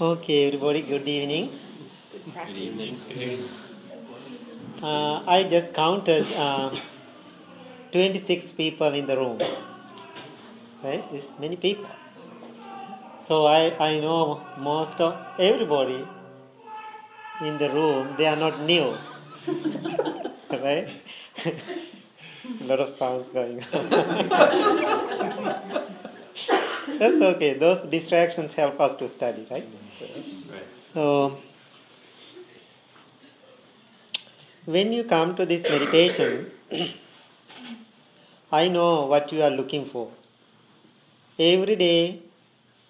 Okay, everybody, good evening. Good evening. Uh, I just counted uh, 26 people in the room. Right? It's many people. So I, I know most of everybody in the room, they are not new. right? a lot of sounds going on. That's okay. Those distractions help us to study, right? Right. So, when you come to this meditation, I know what you are looking for. Every day,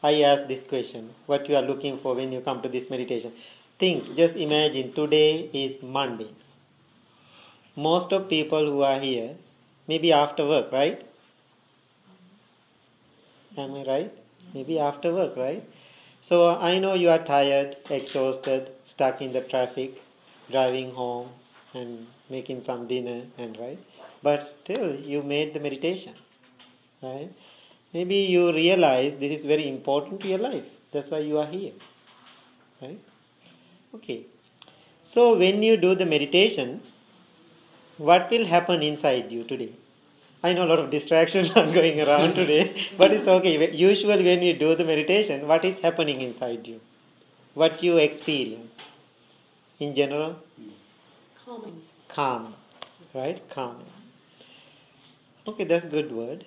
I ask this question what you are looking for when you come to this meditation. Think, just imagine today is Monday. Most of people who are here, maybe after work, right? Am I right? Maybe after work, right? So I know you are tired, exhausted, stuck in the traffic, driving home and making some dinner and right. But still you made the meditation. Right? Maybe you realize this is very important to your life. That's why you are here. Right? Okay. So when you do the meditation, what will happen inside you today? I know a lot of distractions are going around today, but it's okay. Usually, when you do the meditation, what is happening inside you? What you experience? In general? Calming. Calm. Right? Calm. Okay, that's a good word.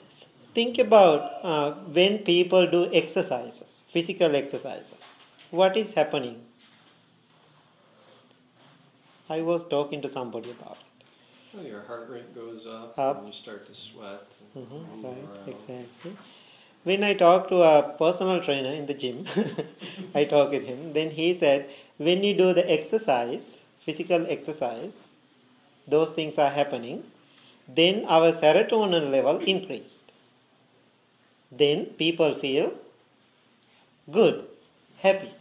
Think about uh, when people do exercises, physical exercises. What is happening? I was talking to somebody about it. Well, your heart rate goes up, Up. and you start to sweat. Mhm, right, around. exactly. When I talked to a personal trainer in the gym, I talked with him. Then he said, when you do the exercise, physical exercise, those things are happening. Then our serotonin level increased. Then people feel good, happy,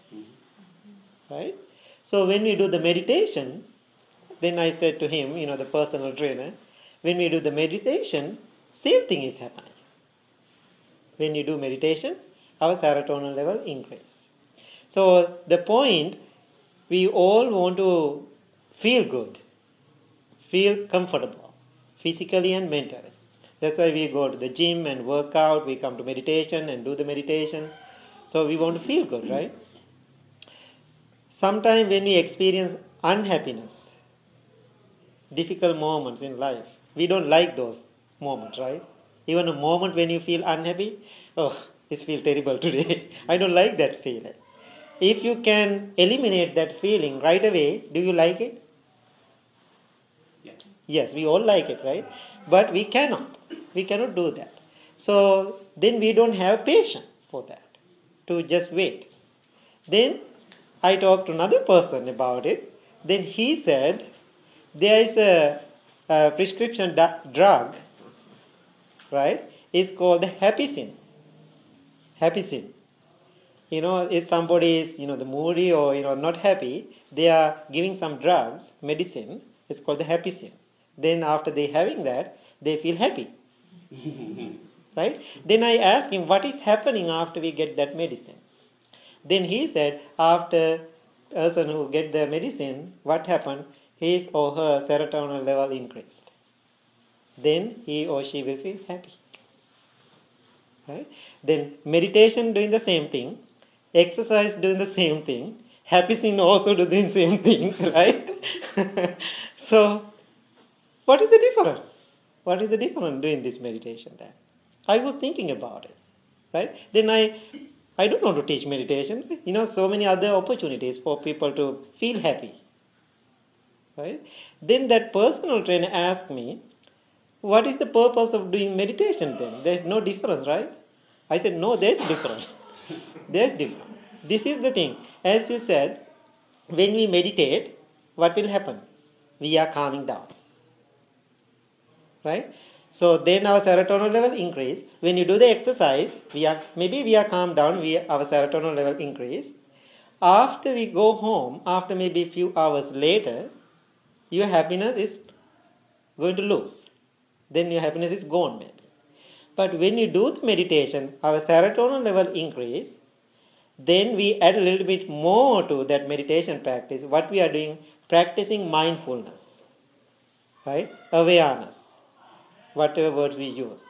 right? So when we do the meditation, then I said to him, you know, the personal trainer, when we do the meditation, same thing is happening. When you do meditation, our serotonin level increase. So the point, we all want to feel good, feel comfortable, physically and mentally. That's why we go to the gym and work out, we come to meditation and do the meditation. So we want to feel good, right? Sometimes when we experience unhappiness, difficult moments in life. We don't like those moments, right? Even a moment when you feel unhappy, oh, this feels terrible today. I don't like that feeling. If you can eliminate that feeling right away, do you like it? Yeah. Yes, we all like it, right? But we cannot. We cannot do that. So then we don't have patience for that, to just wait. Then I talked to another person about it. Then he said, there is a, a prescription drug, right? It's called the Happicin. Happicin. You know, if somebody is, you know, the moody or you know not happy, they are giving some drugs, medicine. It's called the Happicin. Then after they having that, they feel happy, right? Then I asked him, what is happening after we get that medicine? Then he said, after person who get the medicine, what happened? His or her serotonin level increased. Then he or she will feel happy. Right? Then meditation doing the same thing, exercise doing the same thing, Happicin also doing the same thing, right? so, what is the difference? What is the difference doing this meditation then? I was thinking about it, right? Then I, I don't want to teach meditation. You know, so many other opportunities for people to feel happy, right? Then that personal trainer asked me, what is the purpose of doing meditation then? There is no difference, right? I said, no, there's difference. there's difference. This is the thing. As you said, when we meditate, what will happen? We are calming down. Right? So then our serotonin level increase. When you do the exercise, we are maybe we are calmed down, we our serotonin level increase. After we go home, after maybe a few hours later, your happiness is going to lose. Then your happiness is gone maybe. But when you do the meditation, our serotonin level increase, then we add a little bit more to that meditation practice. What we are doing, practicing mindfulness, right? Awareness, whatever words we use.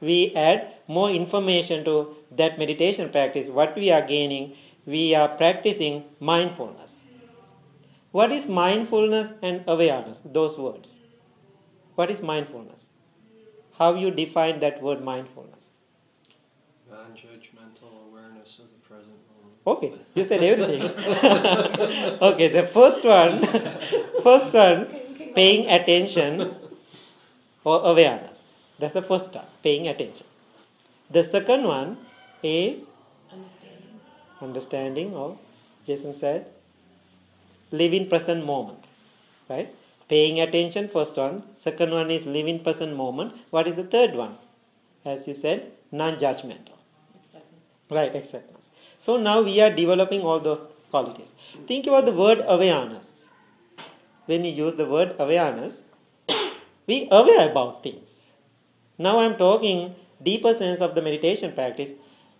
We add more information to that meditation practice. What we are gaining, we are practicing mindfulness. What is mindfulness and awareness? Those words. What is mindfulness? How you define that word mindfulness? Non-judgmental awareness of the present moment. Okay, you said everything. okay, the first one, first one, paying attention or awareness. That's the first one, paying attention. The second one is Understanding. understanding of, Jason said, live in present moment. Right? Paying attention, first one. Second one is live in present moment. What is the third one? As you said, non-judgmental. Acceptance. Right, acceptance. So now we are developing all those qualities. Think about the word awareness. When we use the word awareness, we aware about things. Now I'm talking deeper sense of the meditation practice.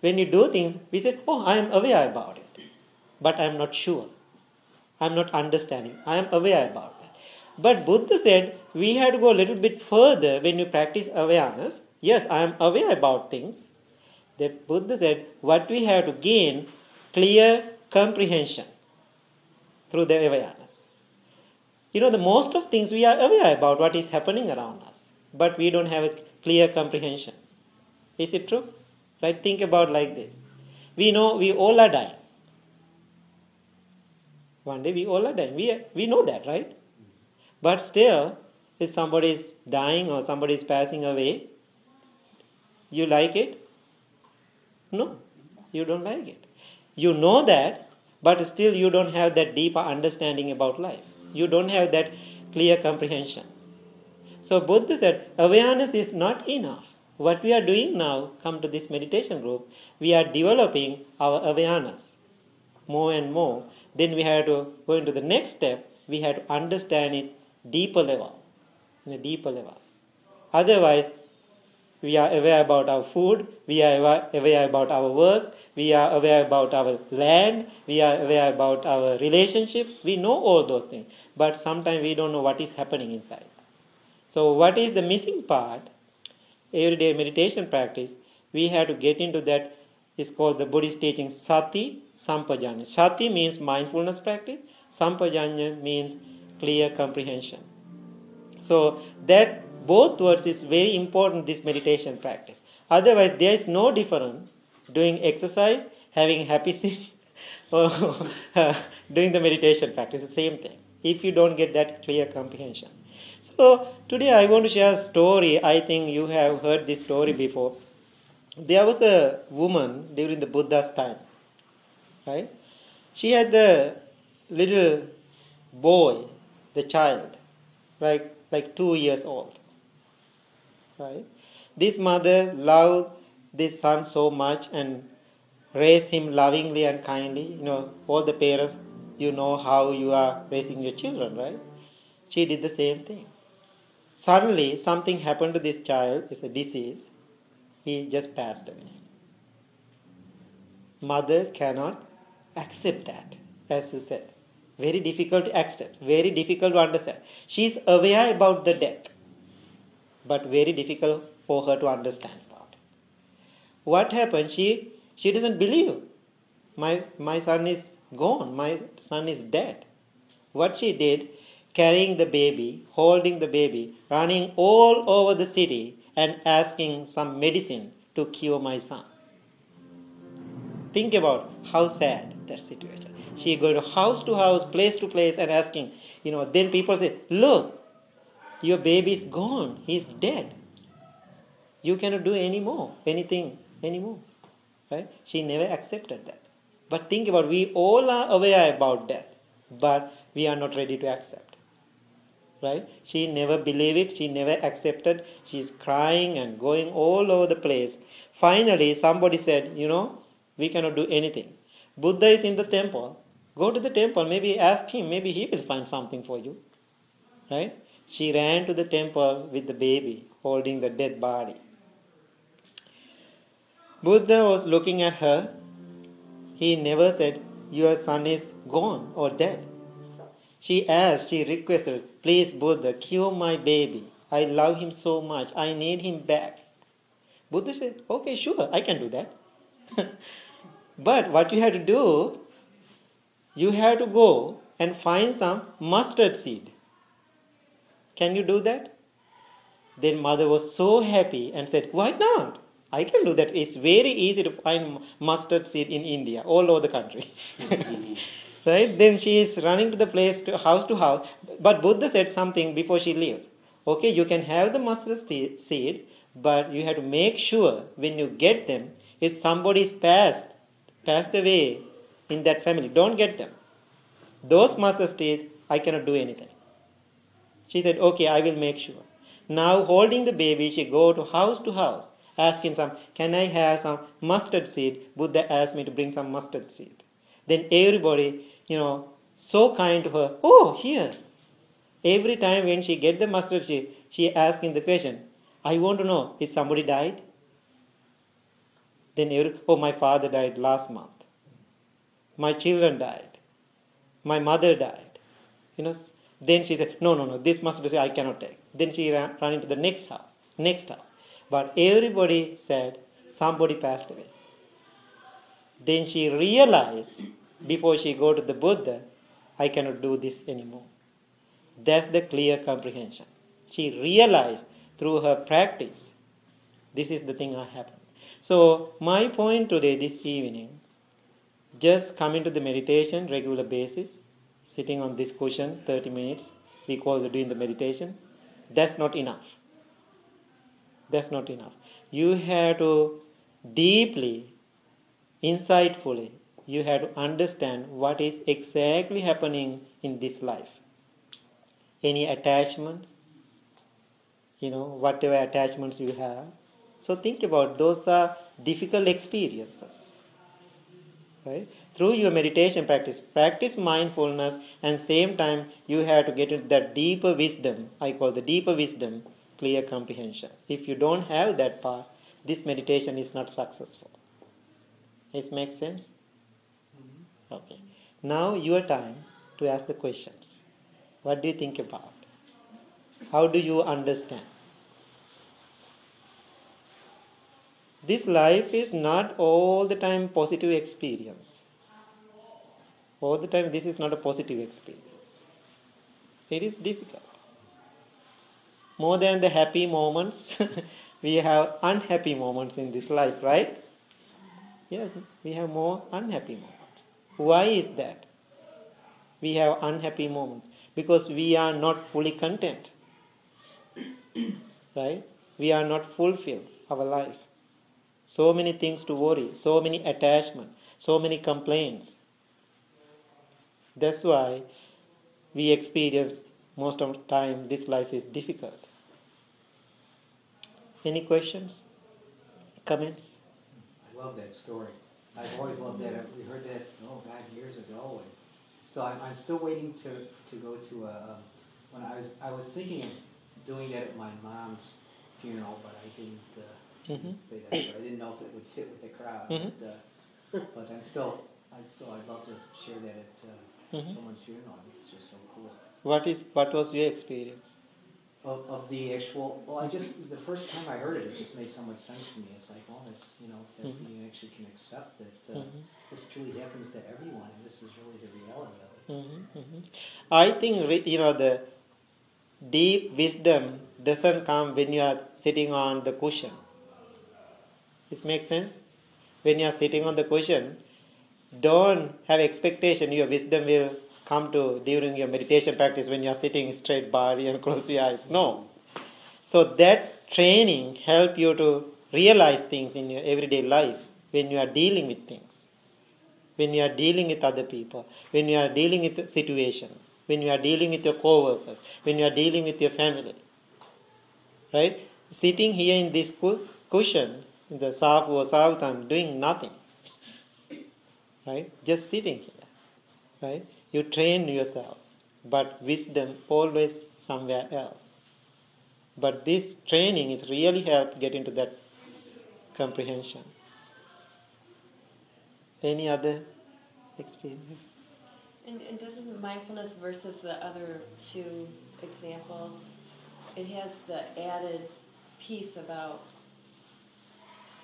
When you do things, we say, Oh, I am aware about it. But I am not sure. I am not understanding. I am aware about it. But Buddha said we have to go a little bit further when you practice awareness. Yes, I am aware about things, that Buddha said, what we have to gain clear comprehension through the awareness. You know, the most of things we are aware about what is happening around us, but we don't have a clear comprehension. Is it true? Right? Think about like this. We know we all are dying. One day we all are dying. We, we know that, right? But still, if somebody is dying or somebody is passing away, you like it? No, you don't like it. You know that, but still you don't have that deeper understanding about life. You don't have that clear comprehension. So Buddha said, awareness is not enough. What we are doing now, come to this meditation group, we are developing our awareness more and more. Then we have to go into the next step. We have to understand it deeper level, in a deeper level. Otherwise, we are aware about our food, we are awa- aware about our work, we are aware about our land, we are aware about our relationship. We know all those things, but sometimes we don't know what is happening inside. So, what is the missing part? Everyday meditation practice, we have to get into that. It's called the Buddhist teaching Sati Sampajanya. Sati means mindfulness practice, Sampajanya means clear comprehension. So, that both words is very important this meditation practice. Otherwise, there is no difference doing exercise, having happy sit, or uh, doing the meditation practice. The same thing. If you don't get that clear comprehension. So today I want to share a story. I think you have heard this story before. There was a woman during the Buddha's time, right? She had the little boy, the child, like like two years old. Right? This mother loved this son so much and raised him lovingly and kindly. You know, all the parents, you know how you are raising your children, right? She did the same thing. Suddenly, something happened to this child. It's a disease. He just passed away. Mother cannot accept that, as you said. Very difficult to accept, very difficult to understand. She is aware about the death, but very difficult for her to understand about. What happened? She she doesn't believe. My my son is gone. My son is dead. What she did, carrying the baby, holding the baby, running all over the city and asking some medicine to cure my son. Think about how sad that situation. She going to house to house, place to place, and asking. You know, then people say, "Look, your baby is gone. He's dead. You cannot do any more, anything anymore." Right? She never accepted that. But think about, we all are aware about death, but we are not ready to accept. Right? She never believed it. She never accepted. She's crying and going all over the place. Finally, somebody said, "You know, we cannot do anything. Buddha is in the temple. Go to the temple, maybe ask him, maybe he will find something for you. Right? She ran to the temple with the baby, holding the dead body. Buddha was looking at her. He never said, Your son is gone or dead. She asked, she requested, Please, Buddha, cure my baby. I love him so much. I need him back. Buddha said, Okay, sure, I can do that. but what you have to do, you have to go and find some mustard seed. Can you do that? Then mother was so happy and said, Why not? I can do that. It's very easy to find mustard seed in India, all over the country. right? Then she is running to the place, to house to house. But Buddha said something before she leaves. Okay, you can have the mustard seed, but you have to make sure when you get them, if somebody is passed, passed away in that family, don't get them. Those mustard seed, I cannot do anything. She said, okay, I will make sure. Now holding the baby, she go to house to house, asking some, can I have some mustard seed? Buddha asked me to bring some mustard seed. Then everybody, you know, so kind to her, oh, here. Every time when she get the mustard seed, she asking the question, I want to know, is somebody died? Then every, oh, my father died last month. My children died. My mother died. You know, then she said, no, no, no, this must be, I cannot take. Then she ran, ran into the next house, next house. But everybody said somebody passed away. Then she realized before she go to the Buddha, I cannot do this anymore. That's the clear comprehension. She realized through her practice, this is the thing that happened. So my point today, this evening, just coming to the meditation regular basis, sitting on this cushion 30 minutes, we call it doing the meditation, that's not enough. That's not enough. You have to deeply, insightfully, you have to understand what is exactly happening in this life. Any attachment, you know, whatever attachments you have. So think about those are difficult experiences. Right? Through your meditation practice, practice mindfulness and same time you have to get that deeper wisdom. I call the deeper wisdom clear comprehension. If you don't have that part, this meditation is not successful. It makes sense? Mm-hmm. Okay. Now your time to ask the questions. What do you think about? How do you understand? This life is not all the time positive experience. All the time this is not a positive experience. It is difficult. More than the happy moments, we have unhappy moments in this life, right? Yes, we have more unhappy moments. Why is that? We have unhappy moments because we are not fully content. right? We are not fulfilled our life. So many things to worry, so many attachments, so many complaints. That's why we experience most of the time this life is difficult. Any questions? Comments? I love that story. I've always loved that. We heard that, oh God, years ago. And so I'm, I'm still waiting to, to go to a, when I was, I was thinking of doing that at my mom's funeral, but I didn't, uh, Mhm. But I didn't know if it would fit with the crowd. Mhm. But, uh, but I'm still, I'd still, I'd love to share that at uh, Mhm. someone's funeral. It's just so cool. What is what was your experience? Of, of the actual, well, I just, the first time I heard it, it just made so much sense to me. It's like, oh, that's, you know, that's, Mhm. you actually can accept that uh, Mhm. this truly happens to everyone, and this is really the reality of it. Mhm, mhm. I think you know the deep wisdom doesn't come when you are sitting on the cushion. This makes sense. When you are sitting on the cushion, don't have expectation your wisdom will come to during your meditation practice when you are sitting straight body and close your eyes. No. So that training help you to realize things in your everyday life when you are dealing with things when you are dealing with other people, when you are dealing with situation, when you are dealing with your co-workers, when you are dealing with your family. Right? Sitting here in this cushion, the zafu or and doing nothing. Right? Just sitting here. Right? You train yourself, but wisdom always somewhere else. But this training is really help get into that comprehension. Any other experience? And, and doesn't mindfulness versus the other two examples, it has the added piece about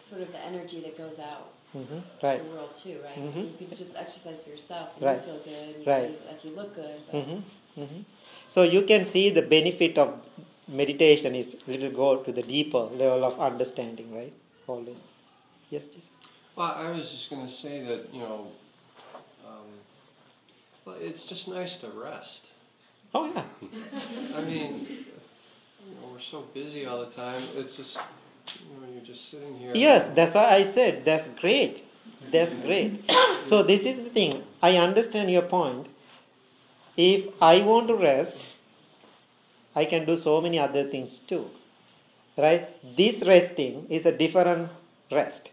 sort of the energy that goes out hmm to Right. the world too, right? Mhm. You can just exercise for yourself and Right. you feel good, and you Right. feel like you look good. But hmm hmm So you can see the benefit of meditation is little go to the deeper level of understanding, right? Always. Yes. yes. Well, I was just going to say that, you know, um, well, it's just nice to rest. Oh yeah. I mean, you know, we're so busy all the time. It's just, you know, you're just sitting here. Yes, that's why I said that's great. That's great. so this is the thing. I understand your point. If I want to rest, I can do so many other things too. Right? This resting is a different rest.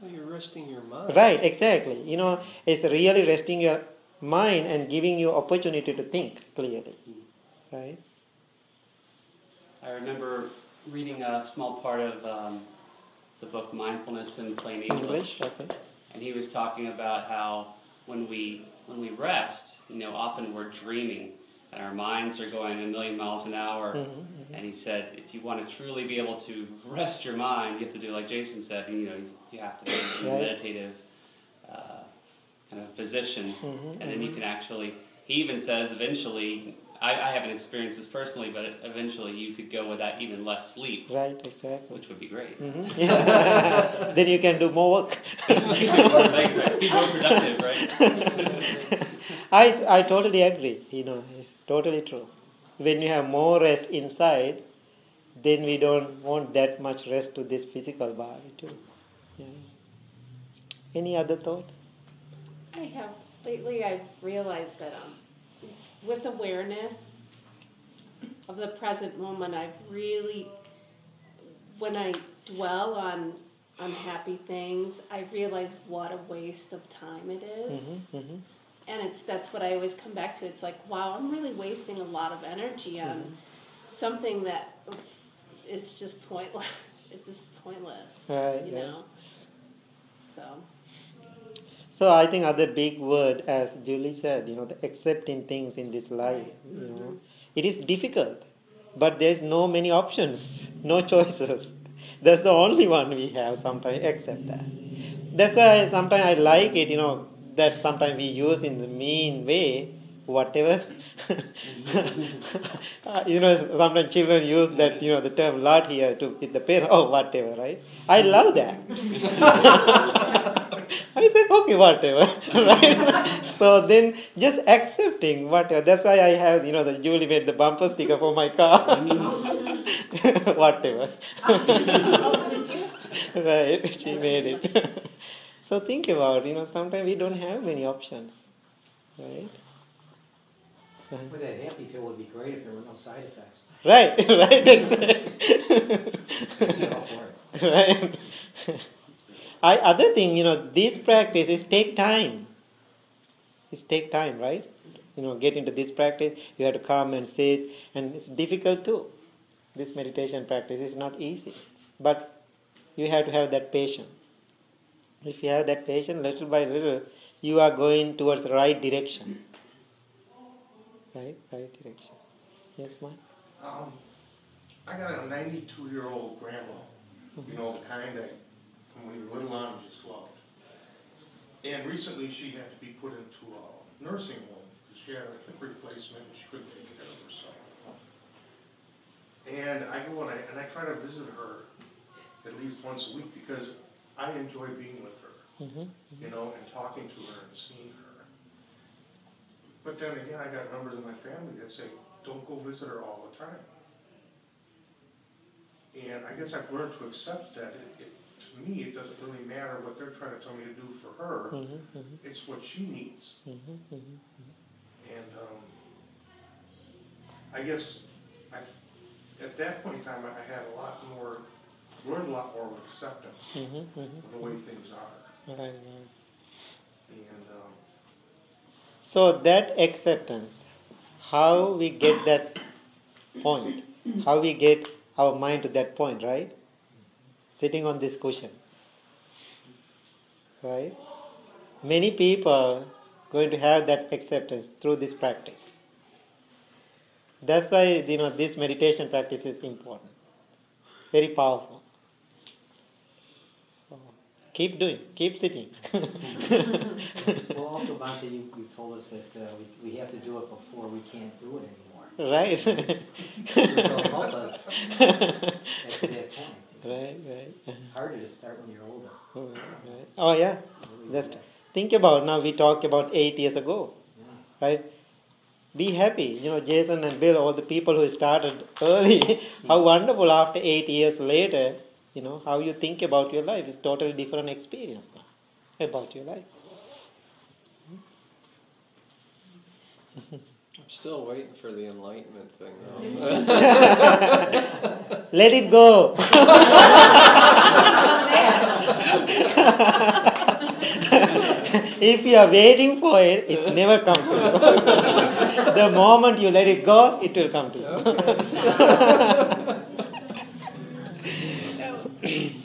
Well, you're resting your mind. Right, exactly. You know, it's really resting your mind and giving you opportunity to think clearly. Mm-hmm. Right? I remember reading a small part of um, the book Mindfulness in Plain English, okay. and he was talking about how when we when we rest, you know, often we're dreaming and our minds are going a million miles an hour. Mhm, And he said, if you want to truly be able to rest your mind, you have to do like Jason said. You know, you have to be in a meditative uh, kind of position, Mhm, and then you mhm. can actually. He even says eventually. I, I haven't experienced this personally, but eventually you could go without even less sleep, Right, exactly. which would be great. Mhm. Yeah. then you can do more work. Be more productive, right? I, I totally agree. You know, it's totally true. When you have more rest inside, then we don't want that much rest to this physical body too. Yeah. Any other thought? I have, lately I've realized that um, with awareness of the present moment, I've really, when I dwell on unhappy things, I realize what a waste of time it is. Mm-hmm, mm-hmm, And it's, that's what I always come back to. It's like, wow, I'm really wasting a lot of energy on Mm-hmm. something that is just pointless. It's just pointless, Right, you right. know? So, So I think other big word, as Julie said, you know, the accepting things in this life. You know, it is difficult, but there's no many options, no choices. That's the only one we have. Sometimes accept that. That's why sometimes I like it. You know, that sometimes we use in the mean way, whatever. You know, sometimes children use that, you know, the term "lot" here to with the parent. Oh, whatever, right? I love that. I said, okay, whatever, right? so then, just accepting whatever. That's why I have, you know, the Julie made the bumper sticker for my car. whatever. right? She made it. so think about, you know, sometimes we don't have many options, right? With that happy pill would be great if there were no side effects. Right, right, exactly. Go for it. right. I, other thing, you know, this practice is take time. It's take time, right? You know, get into this practice, you have to come and sit, and it's difficult too. This meditation practice is not easy, but you have to have that patience. If you have that patience, little by little, you are going towards the right direction. Right, right direction. Yes, ma'am. Um, I got a ninety-two-year-old grandma, you know, the kind that, when you were little just loved. And recently, she had to be put into a nursing home, because she had a hip replacement, and she couldn't take care of herself. And I go and I, and I try to visit her at least once a week, because I enjoy being with her, Mm-hmm. you know, and talking to her and seeing her. But then again, I got members of my family that say, don't go visit her all the time. And I guess I've learned to accept that. It, it, to me, it doesn't really matter what they're trying to tell me to do for her. Mm-hmm, mm-hmm, It's what she needs. mm-hmm, mm-hmm. And um, I guess I, at that point in time, I had a lot more, learned a lot more of acceptance Mm-hmm, mm-hmm. of the way things are. Right, right. And um, So that acceptance, how we get that point, how we get our mind to that point, right? Sitting on this cushion, right? Many people are going to have that acceptance through this practice. That's why you know this meditation practice is important. Very powerful. So keep doing, keep sitting. Well, also, Bhante, you, you told us that uh, we, we have to do it before we can't do it anymore. right. It'll help us at that point. Right, right. It's harder to start when you're older. Oh, right. Oh yeah. Just think about now we talked about eight years ago. Yeah. right? Be happy. You know, Jason and Bill, all the people who started early, how wonderful after eight years later, you know, how you think about your life is totally different experience now about your life. Still waiting for the enlightenment thing, though. Let it go. if you are waiting for it, it never comes to you. the moment you let it go, it will come to you. Okay.